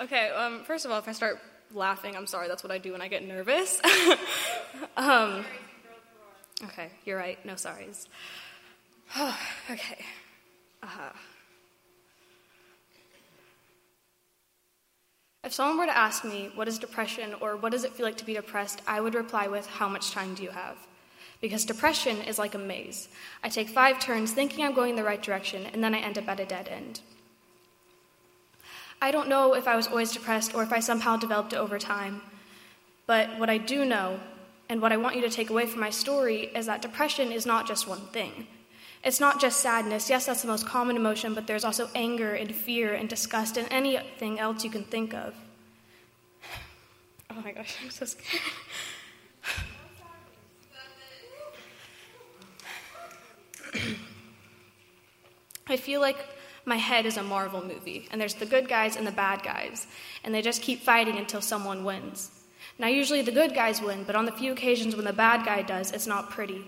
Okay, um, first of all, if I start laughing, I'm sorry. That's what I do when I get nervous. um, okay, you're right. No sorries. okay. Uh-huh. If someone were to ask me, what is depression or what does it feel like to be depressed, I would reply with, how much time do you have? Because depression is like a maze. I take five turns thinking I'm going the right direction, and then I end up at a dead end. I don't know if I was always depressed or if I somehow developed it over time. But what I do know, and what I want you to take away from my story, is that depression is not just one thing. It's not just sadness. Yes, that's the most common emotion, but there's also anger and fear and disgust and anything else you can think of. Oh my gosh, I'm so scared. I feel like my head is a Marvel movie, and there's the good guys and the bad guys, and they just keep fighting until someone wins. Now, usually the good guys win, but on the few occasions when the bad guy does, it's not pretty.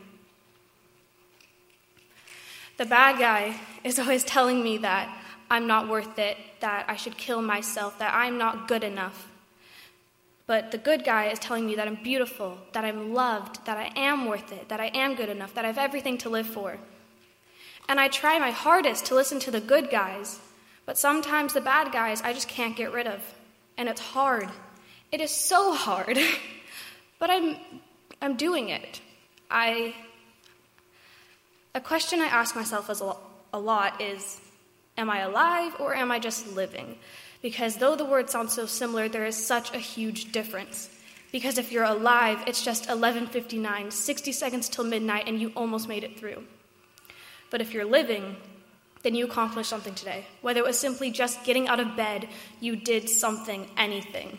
The bad guy is always telling me that I'm not worth it, that I should kill myself, that I'm not good enough. But the good guy is telling me that I'm beautiful, that I'm loved, that I am worth it, that I am good enough, that I have everything to live for. And I try my hardest to listen to the good guys, but sometimes the bad guys I just can't get rid of. And it's hard. It is so hard. but I'm, I'm doing it. I, a question I ask myself a lot is Am I alive or am I just living? Because though the words sound so similar, there is such a huge difference. Because if you're alive, it's just 11:59, 60 seconds till midnight and you almost made it through. But if you're living, then you accomplished something today. Whether it was simply just getting out of bed, you did something, anything.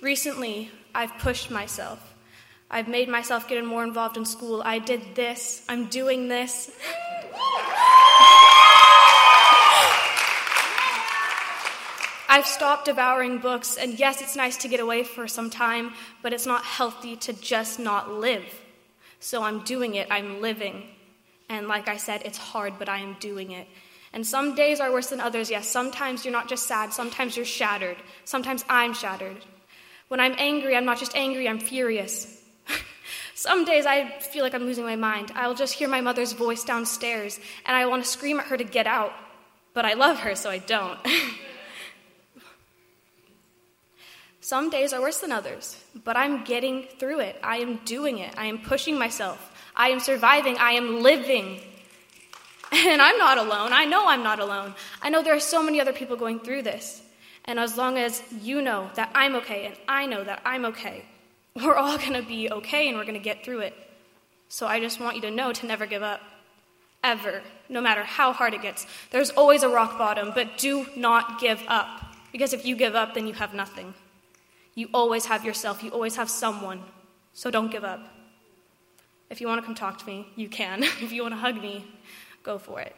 Recently, I've pushed myself. I've made myself get more involved in school. I did this. I'm doing this. I've stopped devouring books, and yes, it's nice to get away for some time, but it's not healthy to just not live. So I'm doing it, I'm living. And like I said, it's hard, but I am doing it. And some days are worse than others, yes. Sometimes you're not just sad, sometimes you're shattered. Sometimes I'm shattered. When I'm angry, I'm not just angry, I'm furious. some days I feel like I'm losing my mind. I'll just hear my mother's voice downstairs, and I want to scream at her to get out. But I love her, so I don't. Some days are worse than others, but I'm getting through it. I am doing it. I am pushing myself. I am surviving. I am living. And I'm not alone. I know I'm not alone. I know there are so many other people going through this. And as long as you know that I'm okay and I know that I'm okay, we're all going to be okay and we're going to get through it. So I just want you to know to never give up. Ever. No matter how hard it gets. There's always a rock bottom, but do not give up. Because if you give up, then you have nothing. You always have yourself, you always have someone. So don't give up. If you want to come talk to me, you can. if you want to hug me, go for it.